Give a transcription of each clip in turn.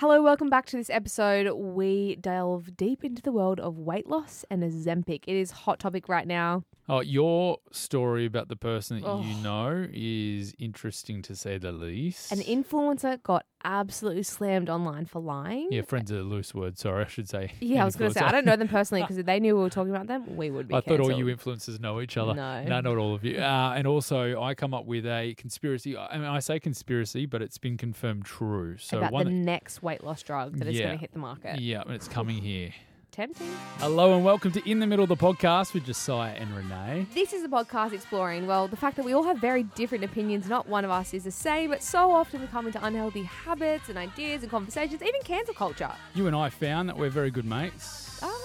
Hello, welcome back to this episode. We delve deep into the world of weight loss and Ozempic. It is hot topic right now. Oh, your story about the person that you Oh. know is interesting to say the least. An influencer got absolutely slammed online for lying. yeah, friends are a loose word. Sorry, I should say. Yeah, I was going to say, I don't know them personally because if they knew we were talking about them, we would be I thought all you influencers know each other. No. no, not all of you. Uh, and also, I come up with a conspiracy. I mean, I say conspiracy, but it's been confirmed true. So about one, the next weight loss drug that is Yeah. going to hit the market. yeah, and it's coming here. Tempting. Hello and welcome to In the Middle of the podcast with Josiah and Renee. This is a podcast exploring, well, the fact that we all have very different opinions. Not one of us is the same, but so often we come into unhealthy habits and ideas and conversations, even cancel culture. You and I found that we're very good mates. Oh?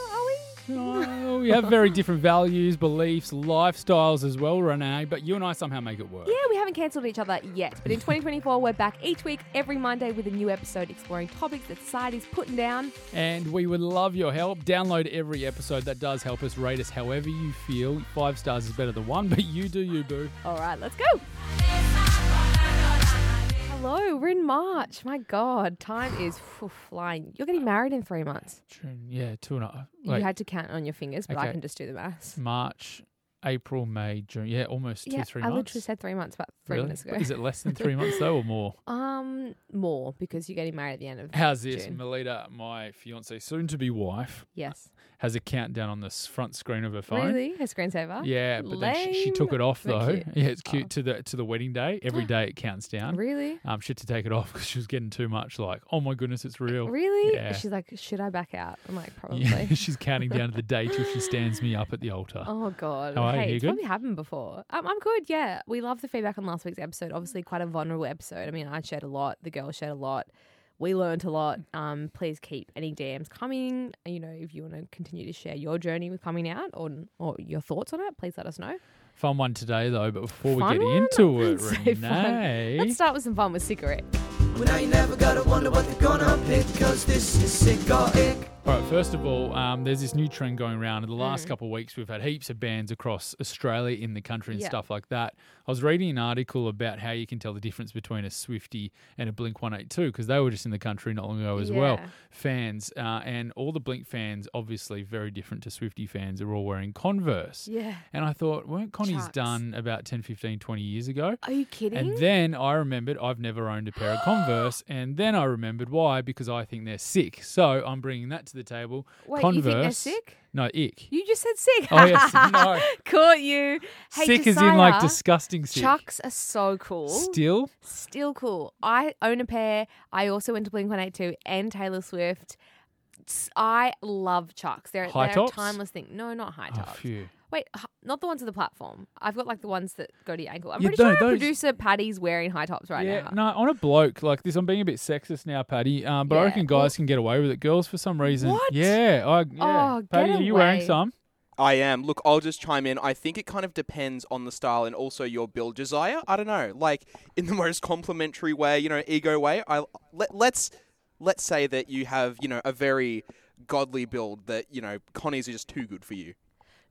Oh, we have very different values, beliefs, lifestyles as well, Renee, but you and I somehow make it work. Yeah, we haven't cancelled each other yet, but in 2024, we're back each week, every Monday, with a new episode exploring topics that society's putting down. And we would love your help. Download every episode. That does help us. Rate us however you feel. Five stars is better than one, but you do you, boo. All right, let's go. Hello, we're in March. My God, time is phew, flying. You're getting married in three months. June, yeah, two and a half. you had to count on your fingers, but I Okay. can just do the maths. March, April, May, June. Yeah, almost two, three I months. literally said three months about three Really? minutes ago. Is it less than three months though, or more? Um, more because you're getting married at the end of How's this? June. Melita, my fiance, soon to be wife, Yes. Has a countdown on the front screen of her phone. Really? Her screensaver? Yeah, but then she, she took it off though. cute. Yeah, it's cute Oh. to the to the wedding day. Every day it counts down. Really? Um, she had to take it off because she was getting too much. Like, oh my goodness, it's real. Really? Yeah. She's like, should I back out? I'm like, probably. Yeah, she's counting down to the day till she stands me up at the altar. Oh God! How are hey, You it's good? probably happened before. Um, I'm good. Yeah, we love the feedback on last week's episode. Obviously, quite a vulnerable episode. I mean, I shared a lot. The girls shared a lot. We learned a lot. Um, please keep any DMs coming. You know, if you want to continue to share your journey with coming out or or your thoughts on it, please let us know. Fun one today though, but before we get one? into it, Say fun. Renee, Let's start with some fun with cigarette. Well, now you never gotta wonder what they're gonna pick, cause this is sick ick. All right, first of all, um, there's this new trend going around. In the Mm. last couple of weeks, we've had heaps of bands across Australia in the country and Yeah. stuff like that. I was reading an article about how you can tell the difference between a Swifty and a Blink 182 because they were just in the country not long ago as well. Fans, uh, and all the Blink fans, obviously very different to Swifty fans, are all wearing Converse. Yeah. And I thought, weren't Connie's Chucks. done about 10, 15, 20 years ago? Are you kidding? And then I remembered I've never owned a pair of Converse, and then I remembered why because I think they're sick. So I'm bringing that to the table. Wait, Converse. you think they're sick? No, ick. You just said sick. Oh, yes, no. Caught you. Hey, sick is in like disgusting sick. Chucks are so cool. Still, Still cool. I own a pair. I also went to Blink 182 and Taylor Swift. S- I love Chucks. They're, High they're tops? a timeless thing. No, not high oh, tops. phew. Wait, h- not the ones with the platform. I've got like the ones that go to your ankle. I'm Yeah, pretty sure no, our those- producer Patty's wearing high tops right yeah, now. no, on a bloke like this, I'm being a bit sexist now, Paddy. Um, but I Yeah, reckon well- guys can get away with it. Girls, for some reason, What? yeah, I, yeah. Oh, get Paddy, are you wearing away. some? I am. Look, I'll just chime in. I think it kind of depends on the style and also your build desire. I don't know, like in the most complimentary way, you know, ego way. I let, let's let's say that you have, you know, a very godly build that you know Connie's are just too good for you.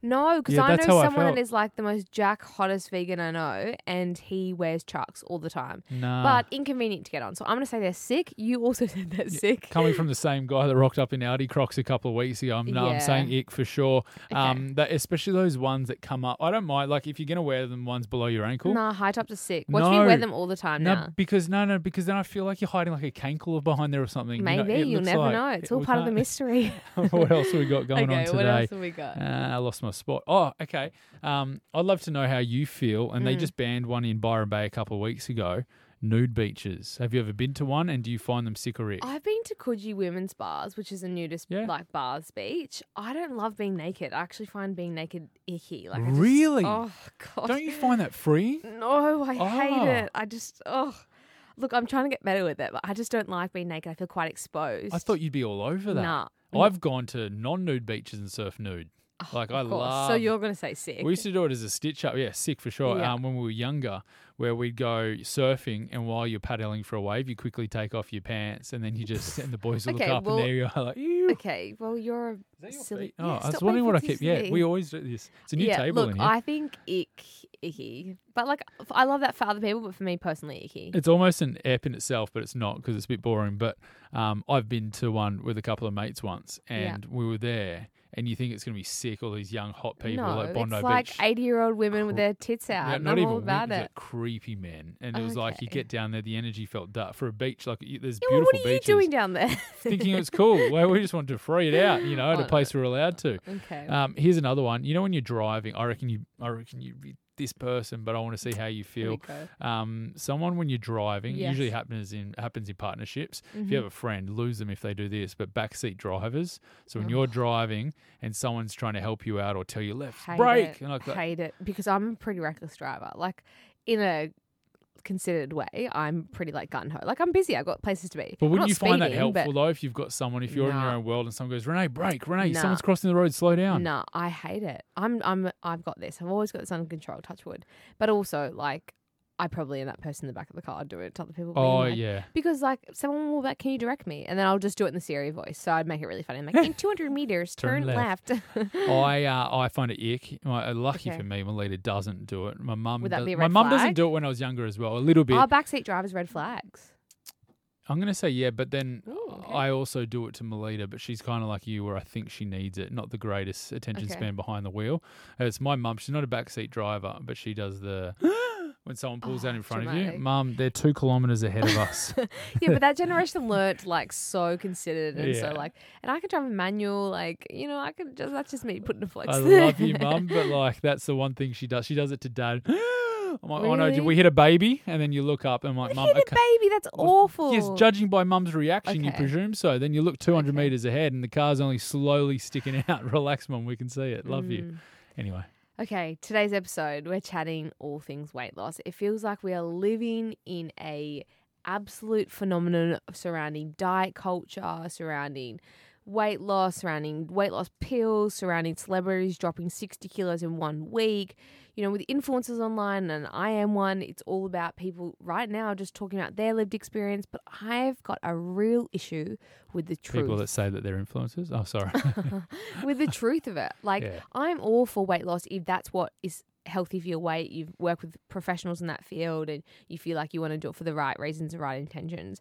No, because Yeah, I that's know how I someone felt. that is like the most jack hottest vegan I know, and he wears Chucks all the time. Nah. But inconvenient to get on. So I'm going to say they're sick. You also said they're sick. Coming from the same guy that rocked up in Audi Crocs a couple of weeks ago, I'm, no, I'm saying ick for sure. Um, that especially those ones that come up. I don't mind. Like if you're gonna wear them ones below your ankle. Nah, high tops are sick. Watch me wear them all the time No, now. because no, no, because then I feel like you're hiding like a cankle behind there or something. you know, Maybe it you'll looks never like- know. It's all we part of the can't- mystery. what else have we got going on today? what else have we got? Uh, I lost my spot. Oh, okay. Um, I'd love to know how you feel. And Mm. they just banned one in Byron Bay a couple of weeks ago. Nude beaches. Have you ever been to one? And do you find them sick or ick? I've been to Coogee Women's Bars, which is a nudist Yeah. like bars beach. I don't love being naked. I actually find being naked icky. Like just- Really? oh god. Don't you find that free? No, I Oh. hate it. I just oh. Look, I'm trying to get better with it, but I just don't like being naked. I feel quite exposed. I thought you'd be all over that. Nah. I've gone to non-nude beaches and surf nude. Like I love. So you're gonna say sick. We used to do it as a stitch up. Yeah, sick for sure. Yeah. Um, when we were younger, where we'd go surfing, and while you're paddling for a wave, you quickly take off your pants, and then you just and the boys will Okay, look up, well- and there you are, like, Ew. Okay, well you're a silly. feet? Oh, Yeah, I was wondering what I keep. Yeah, we always do this. It's a new yeah, table look, in here. I think ick, icky, but like I love that for other people, but for me personally, icky. It's almost an ep in itself, but it's not because it's a bit boring. But um, I've been to one with a couple of mates once, Yeah. and we were there, and you think it's going to be sick, all these young hot people no, like Bondi it's like Beach. eighty-year-old women with their tits out. Yeah, not I'm even all about it it. like creepy men, and it was like you Okay. get down there, the energy felt dark for a beach. Like you, there's Yeah, well, beautiful what are you beaches. doing down there? Thinking it was cool. well, we just wanted to free it out, you know, at Oh, a place we're allowed to. okay. Um, here's another one. You know, when you're driving, I reckon you, I reckon you be this person, but I want to see how you Here we feel. go. Um, someone when you're driving Yes. usually happens in happens in partnerships. If you have a friend, lose them if they do this. But backseat drivers. So when Oh. you're driving and someone's trying to help you out or tell you left Hate brake, it. and like that, hate it because I'm a pretty reckless driver. Like in a considered way, I'm pretty like gun ho. Like I'm busy. I've got places to be. But wouldn't you find that helpful though if you've got someone, if you're in your own world and someone goes, Renee, break, Renee, Nah. someone's crossing the road, slow down. No, I hate it. I'm I'm I've got this. I've always got this under control, touch wood. But also like I probably am that person in the back of the car doing it to other people. Oh like- yeah. Because like someone will be like, can you direct me? And then I'll just do it in the Siri voice. So I'd make it really funny. I'm like, in 200 meters, Turn turn, left." left. I uh, I find it ick. My, uh, lucky Okay. for me, my leader doesn't do it. My mum Would that does- be a my red mum doesn't do it when I was younger as well. A little bit. Our backseat drivers red flags. I'm gonna say yeah, but then Ooh, okay. I also do it to Melita, but she's kind of like you, where I think she needs it. Not the greatest attention Okay. span behind the wheel. It's my mum. She's not a backseat driver, but she does the when someone pulls out Oh, in front of you. Mum, they're two kilometers ahead of us. yeah, but that generation learnt like so considered and Yeah. so like, and I can drive a manual. Like you know, I can just that's just me putting a flex. I love you, mum, but like that's the one thing she does. She does it to dad. I'm like, oh no, did we hit a baby? And then you look up and I'm like, Hit mum, a okay. baby, that's Well, awful. Yes, judging by mum's reaction, you presume so. Then you look 200 Okay. meters ahead and the car's only slowly sticking out. Relax, mum, we can see it. Love you. Mm. Anyway, Okay, today's episode, we're chatting all things weight loss. It feels like we are living in a absolute phenomenon surrounding diet culture, surrounding weight loss, surrounding weight loss pills, surrounding celebrities dropping 60 kilos in one week. You know, with influencers online, and I am one, it's all about people right now just talking about their lived experience. But I've got a real issue with the truth. people that say that they're influencers. Oh, sorry. with the truth of it. Like, Yeah. I'm all for weight loss if that's what is healthy for your weight. You work with professionals in that field and you feel like you want to do it for the right reasons, the right intentions.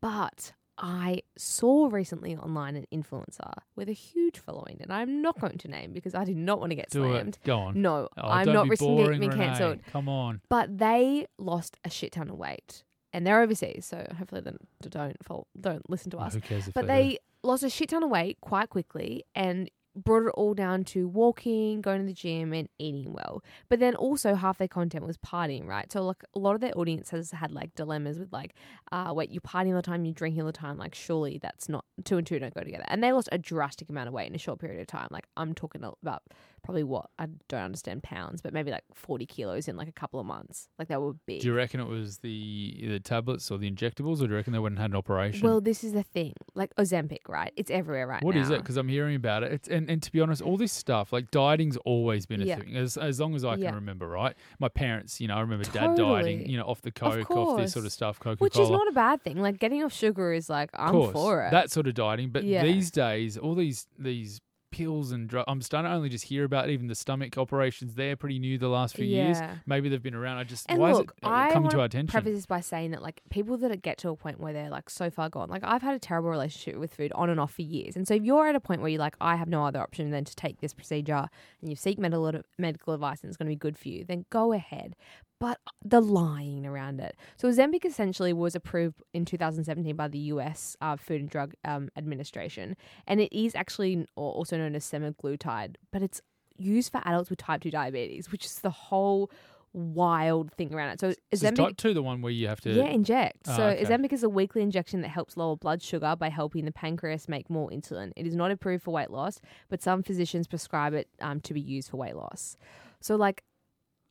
But I saw recently online an influencer with a huge following, and I'm not going to name because I did not want to get Do slammed. it. Go on. No, Oh, I'm not be risking boring, being cancelled. Come on. But they lost a shit ton of weight, and they're overseas, so hopefully they don't don't, follow, don't listen to us. who cares if But they, they lost a shit ton of weight quite quickly and brought it all down to walking, going to the gym, and eating well. But then also half their content was partying, right? So like a lot of their audience has had like dilemmas with like, uh, wait, you're partying all the time, you're drinking all the time. Like surely that's not two and two don't go together. And they lost a drastic amount of weight in a short period of time. Like I'm talking about probably what I don't understand pounds, but maybe like 40 kilos in like a couple of months. Like that would be. Do you reckon it was the the tablets or the injectables, or do you reckon they wouldn't had an operation? well, this is the thing. Like Ozempic, right? It's everywhere right What now. is it? Because I'm hearing about it. It's, and, and to be honest, all this stuff, like dieting's always been a Yeah. thing, as as long as I can Yeah. remember, right? My parents, you know, I remember dad dieting, you know, off the coke, off this sort of stuff, Coca Which is not a bad thing. Like getting off sugar is like I'm for it. that sort of dieting. But Yeah. these days, all these these pills and drugs, I'm starting to only just hear about even the stomach operations. They're pretty new the last few years. Maybe they've been around. I just And why look, is it I coming to our attention? preface this by saying that like people that get to a point where they're like so far gone. Like I've had a terrible relationship with food on and off for years. And so if you're at a point where you're like, I have no other option than to take this procedure and you seek medical medical advice and it's going to be good for you, then go ahead. But the lying around it. So Ozempic essentially was approved in 2017 by the U.S. Uh, Food and Drug um, Administration, and it is actually also known as semaglutide, but it's used for adults with type 2 diabetes, which is the whole wild thing around it. So Is Ozempic, type two the one where you have to? yeah, inject. Ah, so okay. Ozempic is a weekly injection that helps lower blood sugar by helping the pancreas make more insulin. It is not approved for weight loss, but some physicians prescribe it um, to be used for weight loss. So like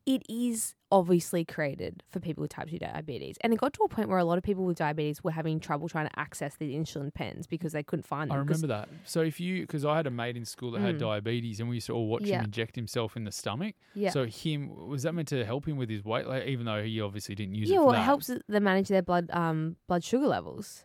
it is obviously created for people with type 2 diabetes. And it got to a point where a lot of people with diabetes were having trouble trying to access these insulin pens because they couldn't find them. I remember that. So if you, because I had a mate in school that had Mm. diabetes, and we used to all watch Yeah. him inject himself in the stomach. Yeah. So him was that meant to help him with his weight, like even though he obviously didn't use it. yeah, well, it helps them manage their blood um, blood sugar levels.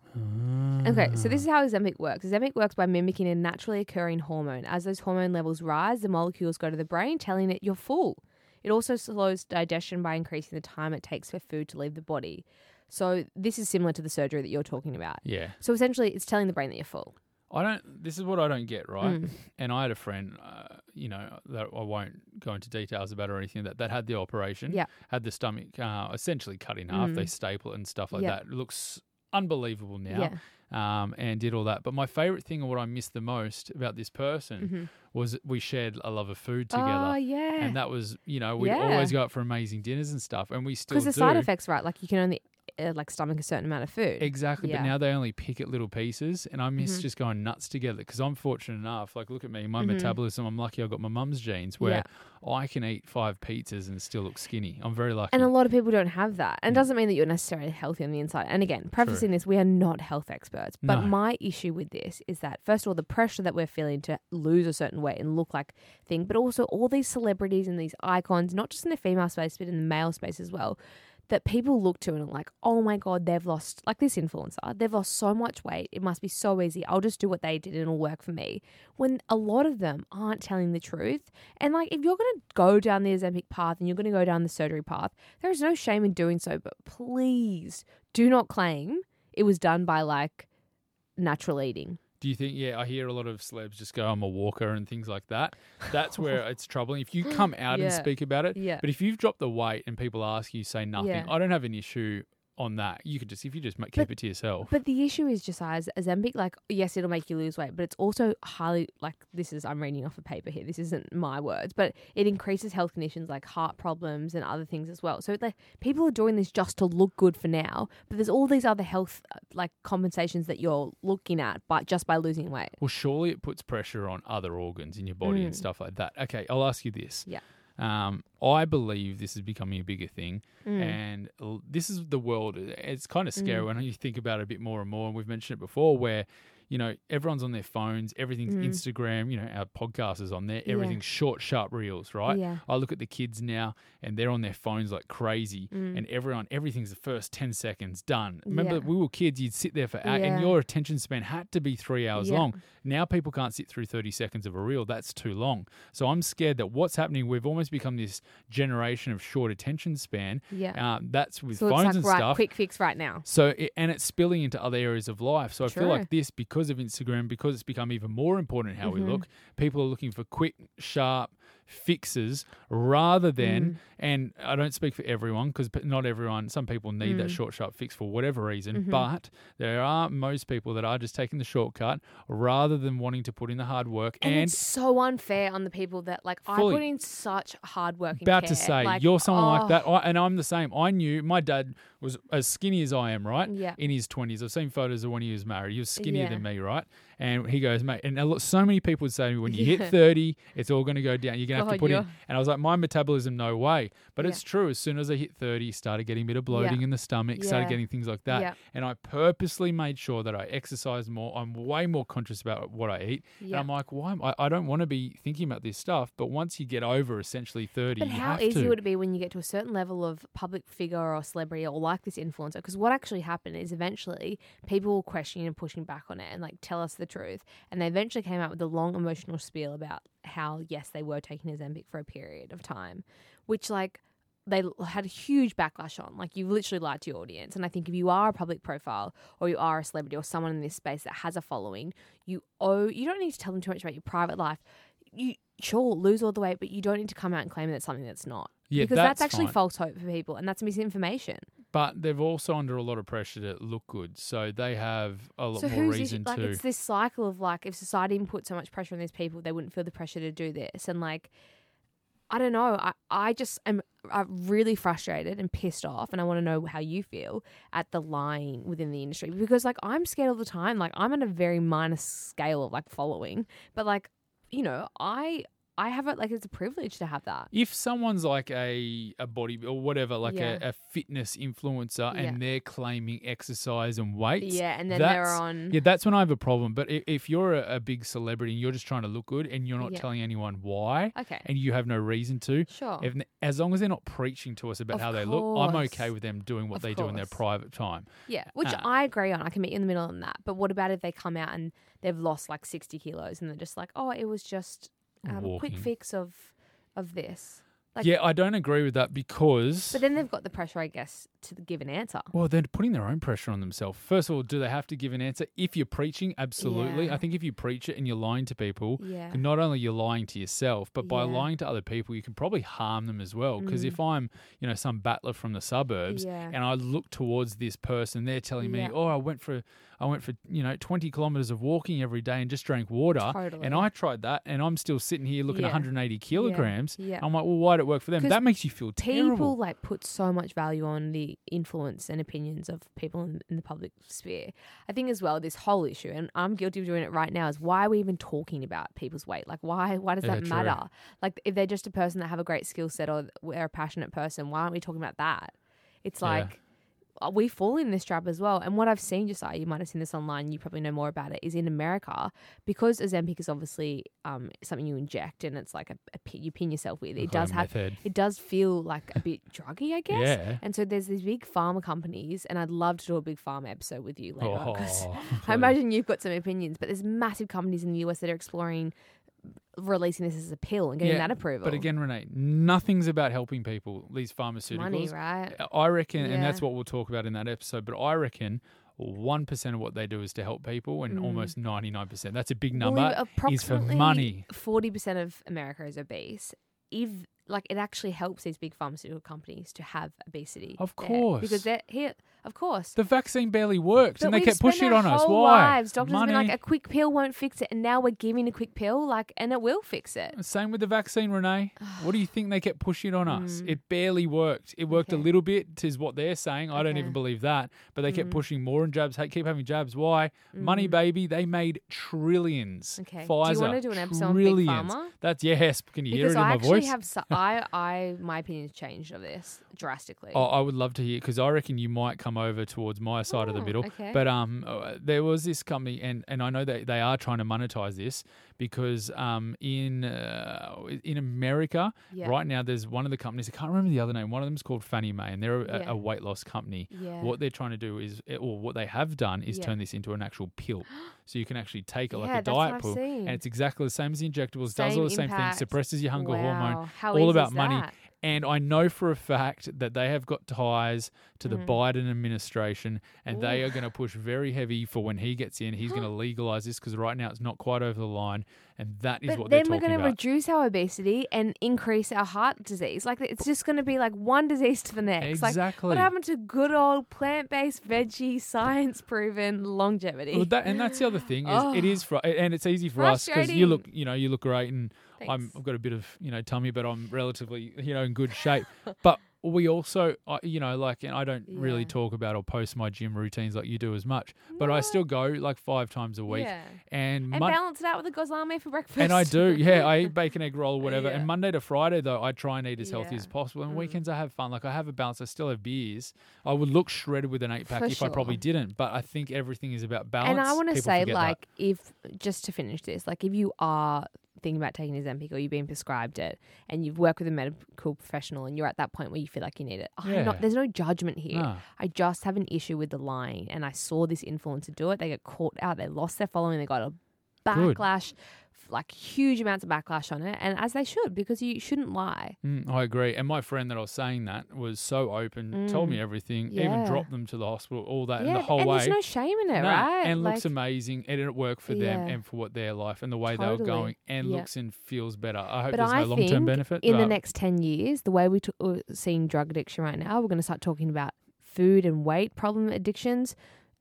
Okay, so this is how Ozempic works. Ozempic works by mimicking a naturally occurring hormone. As those hormone levels rise, the molecules go to the brain, telling it you're full. It also slows digestion by increasing the time it takes for food to leave the body. So this is similar to the surgery that you're talking about. Yeah, So essentially, it's telling the brain that you're full. I don't. This is what I don't get right. Mm. And I had a friend, uh, you know, that I won't go into details about or anything. That that had the operation. Yeah. Had the stomach uh, essentially cut in half. They Mm. staple it and stuff like Yeah. that. It looks unbelievable now. Yeah. Um, and did all that. But my favorite thing or what I missed the most about this person Mhm. was we shared a love of food together. Oh yeah. And that was, you know, we'd Yeah. always go out for amazing dinners and stuff, and we still Because the side effects, right? Like you can only uh, like stomach a certain amount of food. Exactly, Yeah. but now they only pick at little pieces, and I miss Mhm. just going nuts together because I'm fortunate enough. Like, look at me, my Mhm. metabolism. I'm lucky I got my mum's genes where I can eat five pizzas and still look skinny. I'm very lucky. And a lot of people don't have that. And it Mm. doesn't mean that you're necessarily healthy on the inside. And again, prefacing this, we are not health experts. But No. my issue with this is that, first of all, the pressure that we're feeling to lose a certain weight and look like thing, but also all these celebrities and these icons, not just in the female space, but in the male space as well, that people look to and are like, oh my God, they've lost, like this influencer, they've lost so much weight. It must be so easy. I'll just do what they did and it'll work for me. When a lot of them aren't telling the truth. And like, if you're going to go down the Ozempic path and you're going to go down the surgery path, there is no shame in doing so. But please do not claim it was done by like natural eating. Do you think? Yeah, I hear a lot of celebs just go, "I'm a walker" and things like that. That's where it's troubling. If you come out and speak about it, Yeah. but if you've dropped the weight and people ask you, say nothing. Yeah. I don't have an issue on that. You could just if you just keep But- it to yourself. But the issue is just as Ozempic, like yes, it'll make you lose weight, but it's also highly like this is I'm reading off a paper here. This isn't my words, but it increases health conditions like heart problems and other things as well. So like people are doing this just to look good for now, but there's all these other health uh, like compensations that you're looking at, but just by losing weight. Well, surely it puts pressure on other organs in your body and Mm. stuff like that. Okay, I'll ask you this. Yeah. Um, I believe this is becoming a bigger thing, Mm. and l- this is the world. It's kind of scary Mm. when you think about it a bit more and more. And we've mentioned it before, where you know everyone's on their phones, everything's Mm. Instagram. You know our podcast is on there. Yeah. Everything's short, sharp reels, right? Yeah. I look at the kids now, and they're on their phones like crazy, Mm. and everyone, everything's the first ten seconds done. Remember, Yeah. we were kids. You'd sit there for, hours, Yeah. and your attention span had to be three hours Yeah. long. Now people can't sit through 30 seconds of a reel. That's too long. So I'm scared that what's happening, we've almost become this generation of short attention span. Yeah. Um, that's with so phones like and right, stuff. quick fix right now. So it, and it's spilling into other areas of life. So I feel like this because of Instagram, because it's become even more important how Mhm. we look. People are looking for quick, sharp fixes rather than. Mm. And I don't speak for everyone because not everyone. Some people need that Mm. short, sharp fix for whatever reason. Mhm. But there are most people that are just taking the shortcut rather than wanting to put in the hard work. And, And, it's so unfair on the people that like I Fully. put in such hard work. about to say Like, you're someone like oh, that, I, and I'm the same. I knew my dad was as skinny as I am, right? Yeah. In his twenties, I've seen photos of when he was married. He was skinnier Yeah. than me, right? And he goes, mate. And a lot, so many people would say to me, when you Yeah. hit thirty, it's all going to go down. You're going to have to God, put in. And I was like, my metabolism, no way. But Yeah. it's true. As soon as I hit thirty, started getting a bit of bloating in the stomach, started getting things like that. And I purposely made sure that I exercise more. I'm way more conscious about what I eat. And I'm like, why? am I, I don't want to be thinking about this stuff. But once you get over essentially thirty, But you how have easy to. would it be when you get to a certain level of public figure or celebrity or like this influencer? Because what actually happened is eventually people were questioning and pushing back on it and like tell us the truth. And they eventually came out with a long emotional spiel about how, yes, they were taking Ozempic for a period of time, which like they had a huge backlash on. Like you've literally lied to your audience. And I think if you are a public profile or you are a celebrity or someone in this space that has a following, you owe you don't need to tell them too much about your private life. You sure lose all the weight, but you don't need to come out and claim that it's something that's not. Yeah, because that's, that's actually fine. false hope for people and that's misinformation. But they're also under a lot of pressure to look good, so they have a lot So more who's reason it, like to. it's this cycle of like if society put so much pressure on these people, they wouldn't feel the pressure to do this and like I don't know. I, I just am uh, really frustrated and pissed off, and I want to know how you feel at the lying within the industry because, like, I'm scared all the time. Like, I'm on a very minor scale of like following, but like, you know, I I have it like it's a privilege to have that. if someone's like a a body or whatever, like Yeah. a, a fitness influencer, Yeah. and they're claiming exercise and weights, Yeah, and then they're on. Yeah, that's when I have a problem. But if, if you're a, a big celebrity and you're just trying to look good and you're not Yeah. telling anyone why, Okay. and you have no reason to, Sure. if, as long as they're not preaching to us about Of how they look, I'm okay with them doing what Of they do in their private time. Yeah, which Uh, I agree on. I can meet you in the middle on that. But what about if they come out and they've lost like 60 kilos and they're just like, oh, it was just um, a quick fix of of this. Like, yeah, I don't agree with that because. But then they've got the pressure, I guess, to give an answer. Well, they're putting their own pressure on themselves. First of all, do they have to give an answer? If you're preaching, absolutely. Yeah. I think if you preach it and you're lying to people, Yeah. not only you're lying to yourself, but by Yeah. lying to other people, you can probably harm them as well. Because Mm. if I'm, you know, some battler from the suburbs and I look towards this person, they're telling me. "Oh, I went for, I went for, you know, 20 kilometers of walking every day and just drank water." Totally. And I tried that, and I'm still sitting here looking Yeah. 180 kilograms. Yeah. I'm like, well, why did it work for them? That makes you feel terrible. People like put so much value on the influence and opinions of people in, in the public sphere. I think as well this whole issue, and I'm guilty of doing it right now, is why are we even talking about people's weight? Like why why does Yeah, that true. matter? Like if they're just a person that have a great skill set or they're a passionate person, why aren't we talking about that? It's like we fall in this trap as well. And what I've seen, Josiah, you might have seen this online, you probably know more about it, is in America, because Ozempic is obviously um, something you inject and it's like a, a pin, you pin yourself with. It does have, method. it does feel like a bit druggy, I guess. Yeah. And so there's these big pharma companies, and I'd love to do a big pharma episode with you later. because Oh, I imagine you've got some opinions, but there's massive companies in the US that are exploring releasing this as a pill and getting Yeah, that approval. But again, Renee, nothing's about helping people. These pharmaceuticals, money, right? I reckon, and that's what we'll talk about in that episode. But I reckon one percent of what they do is to help people, and mm. almost ninety nine percent. That's a big number. Is for money. Forty percent of America is obese. If like it actually helps these big pharmaceutical companies to have obesity. Of there, course. because they're here. Of course. The vaccine barely worked, But and they kept pushing it on us. Why? Lives. Doctors have been like, a quick pill won't fix it, and now we're giving a quick pill, like, and it will fix it. Same with the vaccine, Renee. what do you think they kept pushing on us? Mm. It barely worked. It worked a little bit, is what they're saying. I don't even believe that. But they kept Mm. pushing more and jabs. Hey, keep having jabs. Why? Money, Mm. baby. They made trillions. Okay. Pfizer, Do you want to do an episode on Big trillions. Pharma? That's yes. Can you hear it in I my voice? have, so, I, I, my opinion's changed of this drastically. Oh, I would love to hear because I reckon you might come over towards my side of the Oh, middle. okay. But um, uh, there was this company, and, and I know that they are trying to monetize this because um, in uh, in America Yeah. right now there's one of the companies I can't remember the other name. One of them is called Fannie Mae, and they're a, Yeah. a weight loss company. Yeah. What they're trying to do is, or what they have done, is turn this into an actual pill, so you can actually take it like a diet pill, and it's exactly the same as the injectables. does all the same impact. things, suppresses your hunger hormone, How all about money. that? And I know for a fact that they have got ties to the Mhm. Biden administration, and they are going to push very heavy for when he gets in. He's going to legalize this because right now it's not quite over the line, and that is But what they're then we're talking going to about. reduce our obesity and increase our heart disease. Like it's just going to be like one disease to the next. Like exactly. what happened to good old plant-based, veggie, science-proven longevity? Well, that, and that's the other thing is Oh. it is fr- and it's easy for us because you look you know you look great and I'm Thanks. I've got a bit of you know tummy but I'm relatively you know in good shape but we also I you know like and I don't really talk about or post my gym routines like you do as much but I still go like five times a week Yeah. and And Mon- balance it out with a gozleme for breakfast. and I do, yeah. I eat bacon, egg roll, whatever. Yeah. And Monday to Friday, though, I try and eat as healthy Yeah. as possible. And Mm. weekends, I have fun. Like I have a balance. I still have beers. I would look shredded with an eight pack For if I probably didn't. But I think everything is about balance. and I want to say, forget that. like, if just to finish this, like, if you are thinking about taking Ozempic or you've been prescribed it and you've worked with a medical professional and you're at that point where you feel like you need it, I'm Yeah. not, there's no judgment here. Nah. I just have an issue with the lying, and I saw this influencer do it. They got caught out. They lost their following. They got a backlash, f- like huge amounts of backlash on it, and as they should, because you shouldn't lie. Mm, I agree. And my friend that I was saying that was so open, told me Mm. everything, even dropped them to the hospital, all that, yeah, and the whole and way. there's no shame in it, Nah, right? And like, looks amazing, and it worked for them and for what their life and the way they were going, and Yeah. looks and feels better. I hope But there's I no long term think benefit. in the next 10 years, the way we t- we're seeing drug addiction right now, we're going to start talking about food and weight problem addictions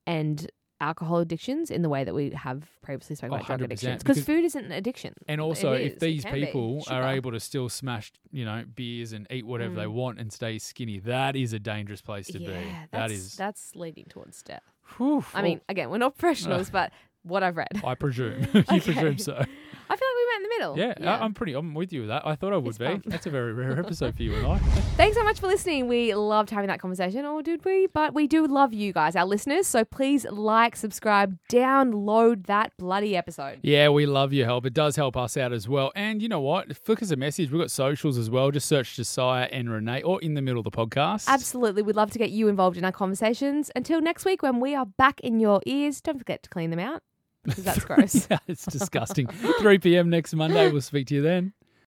and alcohol addictions in the way that we have previously spoken about drug addictions. Because food isn't an addiction. And also, is, if these people are able to still smash, you know, beers and eat whatever they Mm. want and stay skinny, that is a dangerous place to yeah, be. that's, That is. that's leading towards death. Whew, I mean, again, we're not professionals, but what I've read. I presume. you Okay. presume so. Middle. Yeah, I, I'm pretty. I'm with you with that. I thought I would It's be. fun. That's a very rare episode for you and I. Thanks so much for listening. We loved having that conversation, or did we? But we do love you guys, our listeners. So please like, subscribe, download that bloody episode. Yeah, we love your help. It does help us out as well. And you know what? Flick us a message. We've got socials as well. Just search Josiah and Renee or in the middle of the podcast. Absolutely. We'd love to get you involved in our conversations. Until next week when we are back in your ears, don't forget to clean them out because that's gross. yeah, it's disgusting. 3 p.m. next Monday. We'll speak to you then.